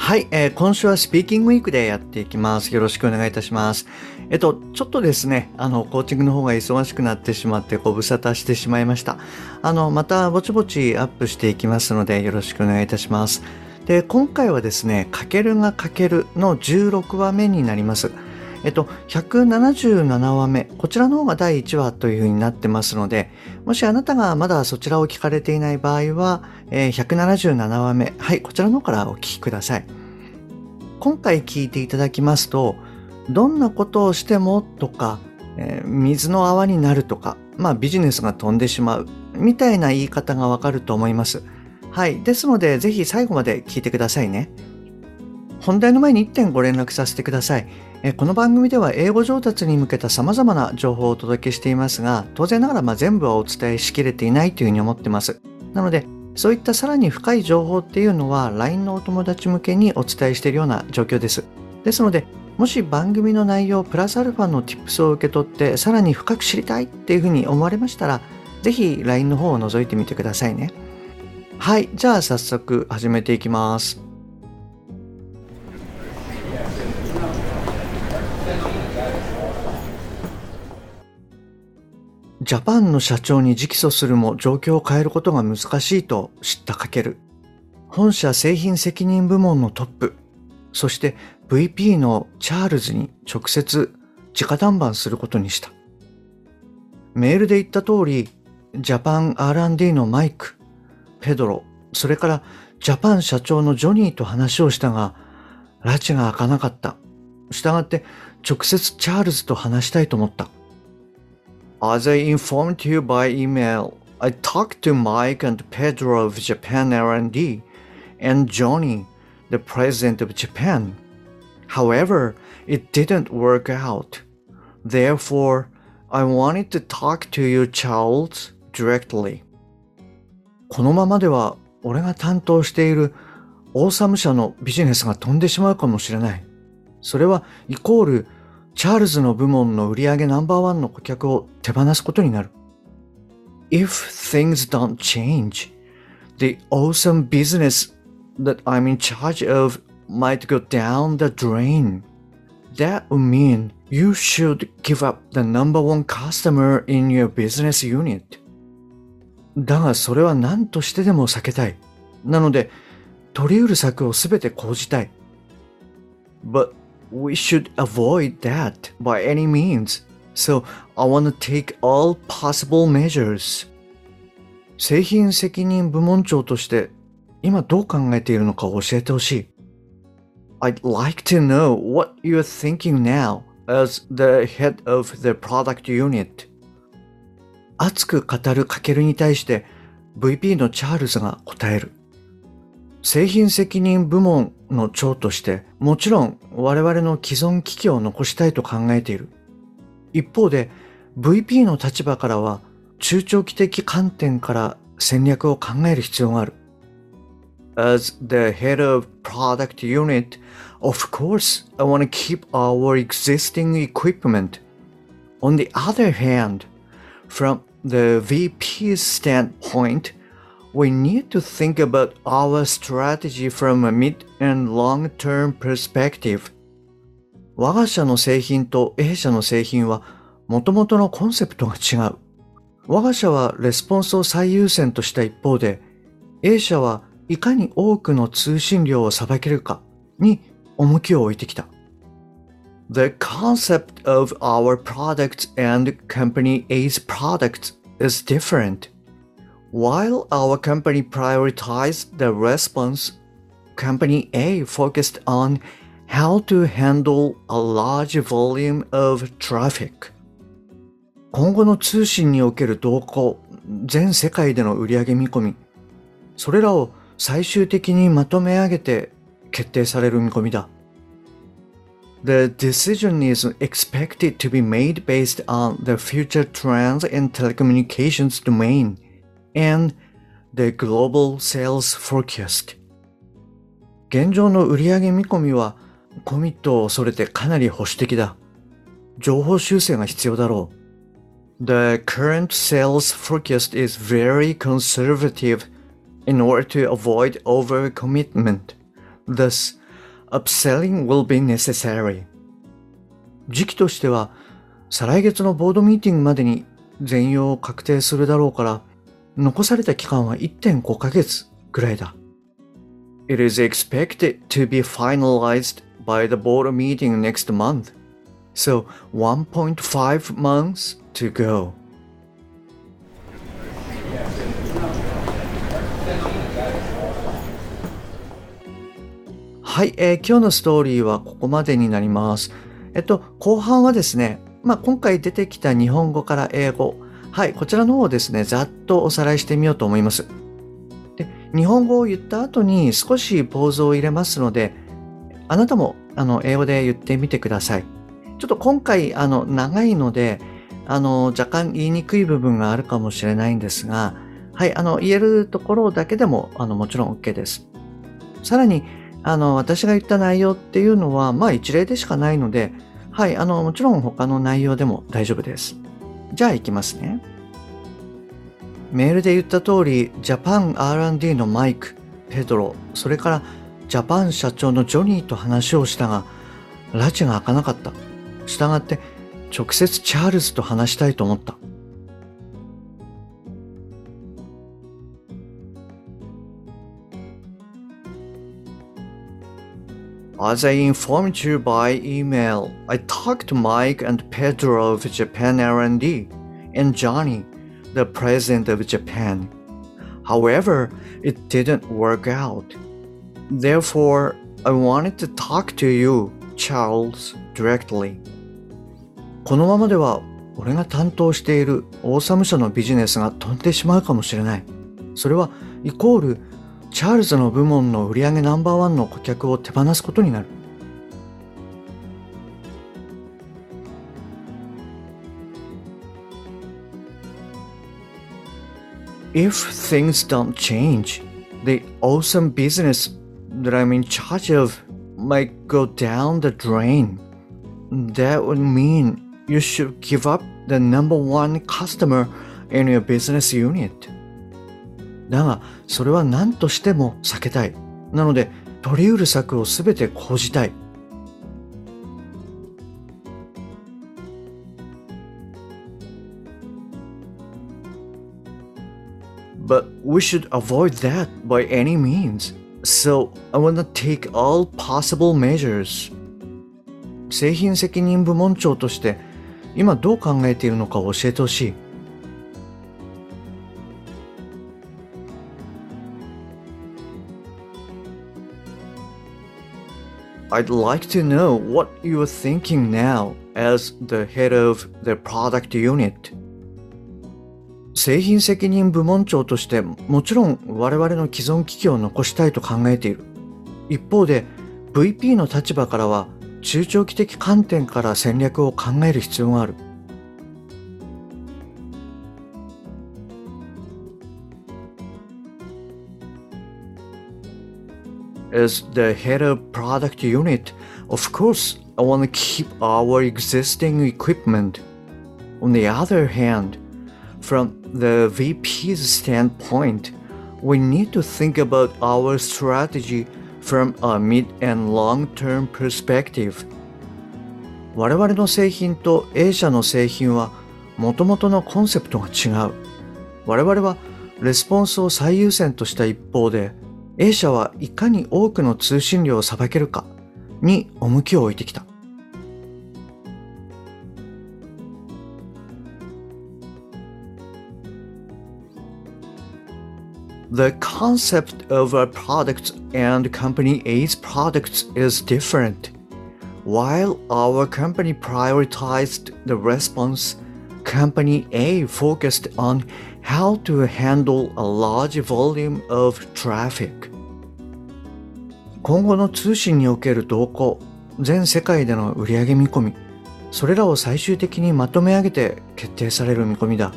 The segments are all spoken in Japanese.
はい、えー、今週はスピーキングウィークでやっていきます。よろしくお願いいたします。えっと、ちょっとですね、あの、コーチングの方が忙しくなってしまって、ご無沙汰してしまいました。あの、またぼちぼちアップしていきますので、よろしくお願いいたします。で、今回はですね、かけるがかけるの16話目になります。えっと、177話目、こちらの方が第1話というふうになってますので、もしあなたがまだそちらを聞かれていない場合は、えー、177話目、はい、こちらの方からお聞きください。今回聞いていただきますと、どんなことをしてもとか、えー、水の泡になるとか、まあビジネスが飛んでしまうみたいな言い方がわかると思います。はい。ですので、ぜひ最後まで聞いてくださいね。本題の前に1点ご連絡させてください。えこの番組では英語上達に向けた様々な情報をお届けしていますが、当然ながらま全部はお伝えしきれていないというふうに思ってます。なので、そういったさらに深い情報っていうのは LINE のお友達向けにお伝えしているような状況です。ですので、もし番組の内容プラスアルファの Tips を受け取ってさらに深く知りたいっていうふうに思われましたら、ぜひ LINE の方を覗いてみてくださいね。はい、じゃあ早速始めていきます。ジャパンの社長に直訴するも状況を変えることが難しいと知ったかける。本社製品責任部門のトップ、そして VP のチャールズに直接直談判することにした。メールで言った通り、ジャパン R&D のマイク、ペドロ、それからジャパン社長のジョニーと話をしたが、拉致が開かなかった。したがって直接チャールズと話したいと思った。As I informed you by email, I talked to Mike and Pedro of Japan R&D and Johnny, the president of Japan. However, it didn't work out. Therefore, I wanted to talk to you, Charles, directly. このままでは俺が担当しているオーサム社のビジネスが飛んでしまうかもしれない。それはイコール チャールズの部門の売り上げナンバーワンの顧客を手放すことになる。If things don't change, the awesome business that I'm in charge of might go down the drain. That would mean you should give up the number one customer in your business unit. だがそれは何としてでも避けたい。なので、取り得る策をすべて講じたい。But we should avoid that by any means. So I want to take all possible measures. 製品責任部門長として今どう考えているのか教えてほしい。I'd like to know what you're thinking now as the head of the product unit. 熱く語るかけるに対して VP のチャールズが答える。製品責任部門の長としてもちろん我々の既存機器を残したいと考えている。一方で VP の立場からは中長期的観点から戦略を考える必要がある。As the head of product unit, of course I want to keep our existing equipment. On the other hand, from the VP's standpoint, we need to think about our strategy from a mid and long-term perspective. 我が社の製品と A 社の製品は元々のコンセプトが違う。我が社はレスポンスを最優先とした一方で、A 社はいかに多くの通信量をさばけるかに重きを置いてきた。The concept of our products and company A's products is different. While our company prioritized the response, Company A focused on how to handle a large volume of traffic. 今後の通信における動向、全世界での売上見込み、それらを最終的にまとめ上げて決定される見込みだ。 The decision is expected to be made based on the future trends in telecommunications domain And the global sales forecast. 現状の売上見込みはコミットを恐れてかなり保守的だ。情報修正が必要だろう。The current sales forecast is very conservative in order to avoid overcommitment. Thus, upselling will be necessary. 時期としては、再来月のボードミーティングまでに全容を確定するだろうから、残された期間は1.5ヶ月ぐらいだ。It is expected to be finalized by the board meeting next month. So 1.5 months to go. はい、えー、今日のストーリーはここまでになります。えっと、後半はですね、まあ、今回出てきた日本語から英語、はい、こちらの方をですね、ざっとおさらいしてみようと思います。で、日本語を言った後に少しポーズを入れますので、あなたもあの英語で言ってみてください。ちょっと今回あの長いので、あの若干言いにくい部分があるかもしれないんですが、はい、あの言えるところだけでもあのもちろん OK です。さらに、あの、私が言った内容っていうのは、まあ一例でしかないので、はい、あの、もちろん他の内容でも大丈夫です。じゃあ行きますね。メールで言った通り、ジャパン R&D のマイク、ペドロ、それからジャパン社長のジョニーと話をしたが、拉致が開かなかった。したがって、直接チャールズと話したいと思った。As I informed you by email, I talked to Mike and Pedro of Japan R&D and Johnny, the president of Japan. However, it didn't work out. Therefore, I wanted to talk to you, Charles, directly. このままでは俺が担当しているオーサム社のビジネスが飛んでしまうかもしれない。それはイコール チャールズの部門の売上ナンバーワンの顧客を手放すことになる。If things don't change, the awesome business that I'm in charge of might go down the drain. That would mean you should give up the number one customer in your business unit. だが、それは何としても避けたい。なので、取り得る策をすべて講じたい。But we should avoid that by any means. So I wanna take all possible measures. 製品責任部門長として今どう考えているのか教えてほしい。I'd like to know what you're thinking now as the head of the product unit. 製品責任部門長としてもちろん我々の既存機器を残したいと考えている。一方で VP の立場からは中長期的観点から戦略を考える必要がある。as the head of product unit, of course, I want to keep our existing equipment. On the other hand, from the VP's standpoint, we need to think about our strategy from a mid and long-term perspective. 我々の製品と A 社の製品はもともとのコンセプトが違う。我々はレスポンスを最優先とした一方で、 A 社はいかに多くの通信量をさばけるかに重きを置いてきた。The concept of a product and company A's products is different. While our company prioritized the response, company A focused on how to handle a large volume of traffic 今後の通信における動向全世界での売上見込み、それらを最終的にまとめ上げて決定される見込みだ。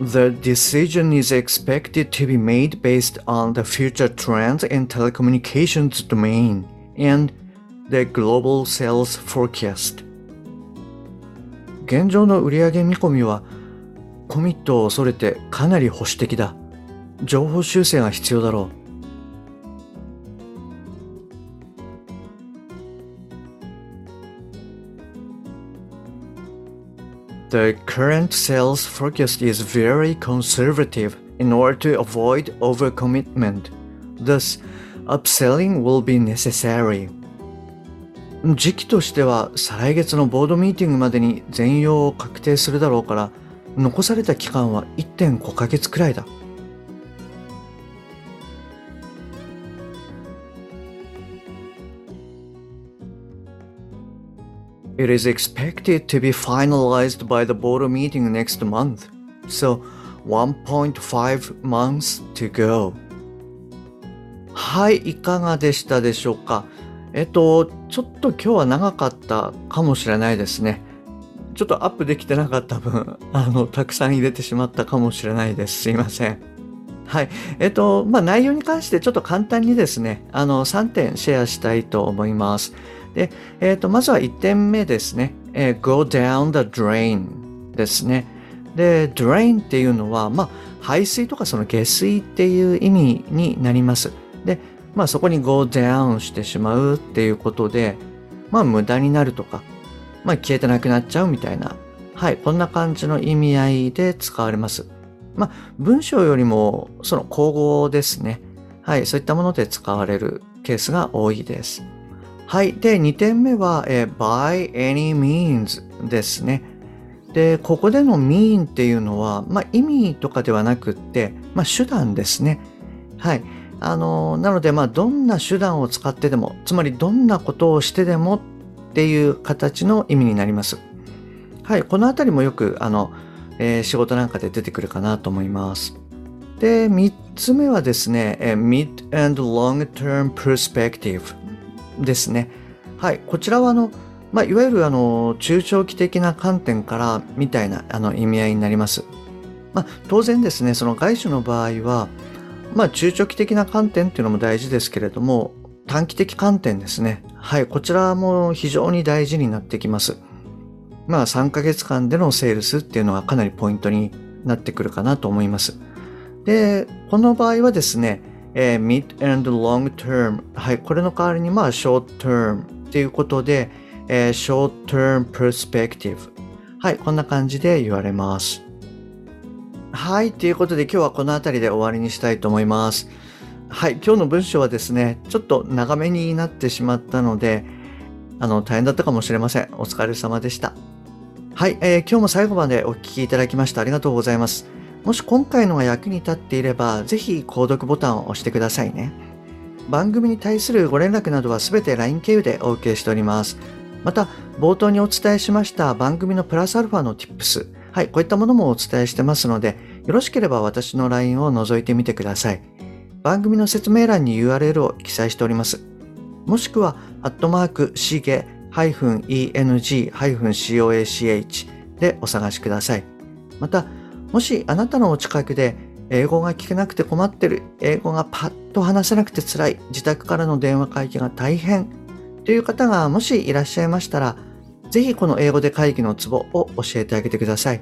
The decision is expected to be made based on the future trends in telecommunications domain and the global sales forecast. 現状の売上見込みはコミットを恐れてかなり保守的だ。情報修正が必要だろう。The current sales forecast is very conservative in order to avoid overcommitment. Thus, upselling will be necessary. 時期としては再来月のボードミーティングまでに全容を確定するだろうから残された期間は1.5ヶ月くらいだ。It is expected to be finalized by the board meeting next month, so 1.5 months to go. はい、いかがでしたでしょうかえっと、ちょっと今日は長かったかもしれないですね。ちょっとアップできてなかった分、あの、たくさん入れてしまったかもしれないです。すいません。はい。えっと、まあ、内容に関してちょっと簡単にですね、あの、3点シェアしたいと思います。で、えっ、と、まずは1点目ですね。えー、go down the drain ですね。で、drain っていうのは、まあ、排水とかその下水っていう意味になります。で、まあそこに go down してしまうっていうことで、まあ無駄になるとか、まあ消えてなくなっちゃうみたいな、はい、こんな感じの意味合いで使われます。まあ文章よりもその口語ですね。はい、そういったもので使われるケースが多いです。はい。で、2点目は、え by any means ですね。で、ここでの mean っていうのは、まあ、意味とかではなくって、まあ、手段ですね。はい。あの、なので、まあ、どんな手段を使ってでも、つまりどんなことをしてでもっていう形の意味になります。はい。このあたりもよく、あの、えー、仕事なんかで出てくるかなと思います。で、3つ目はですね、え mid and long term perspective ですね。はい。こちらはあの、まあ、いわゆるあの、中長期的な観点からみたいなあの意味合いになります。まあ、当然ですね、その外資の場合は、まあ、中長期的な観点っていうのも大事ですけれども、短期的観点ですね。はい。こちらも非常に大事になってきます。まあ、3ヶ月間でのセールスっていうのがかなりポイントになってくるかなと思います。で、この場合はですね、えー、mid and long term。はい、これの代わりにまあ short term っていうことで、えー、short term perspective。はい、こんな感じで言われます。はい、ということで今日はこの辺りで終わりにしたいと思います。はい、今日の文章はですね、ちょっと長めになってしまったので、あの、大変だったかもしれません。お疲れ様でした。はい、えー、今日も最後までお聴きいただきましてありがとうございます。もし今回のが役に立っていれば、ぜひ購読ボタンを押してくださいね。番組に対するご連絡などはすべて LINE 経由でお受けしております。また、冒頭にお伝えしました番組のプラスアルファの Tips。はい、こういったものもお伝えしてますので、よろしければ私の LINE を覗いてみてください。番組の説明欄に URL を記載しております。もしくは、アットマーク、しげ -eng-coach でお探しください。また、もしあなたのお近くで英語が聞けなくて困ってる、英語がパッと話せなくて辛い、自宅からの電話会議が大変という方がもしいらっしゃいましたら、ぜひこの英語で会議のツボを教えてあげてください。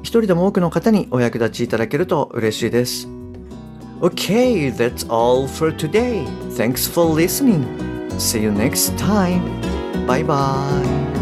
一人でも多くの方にお役立ちいただけると嬉しいです。Okay, that's all for today. Thanks for listening. See you next time. Bye bye.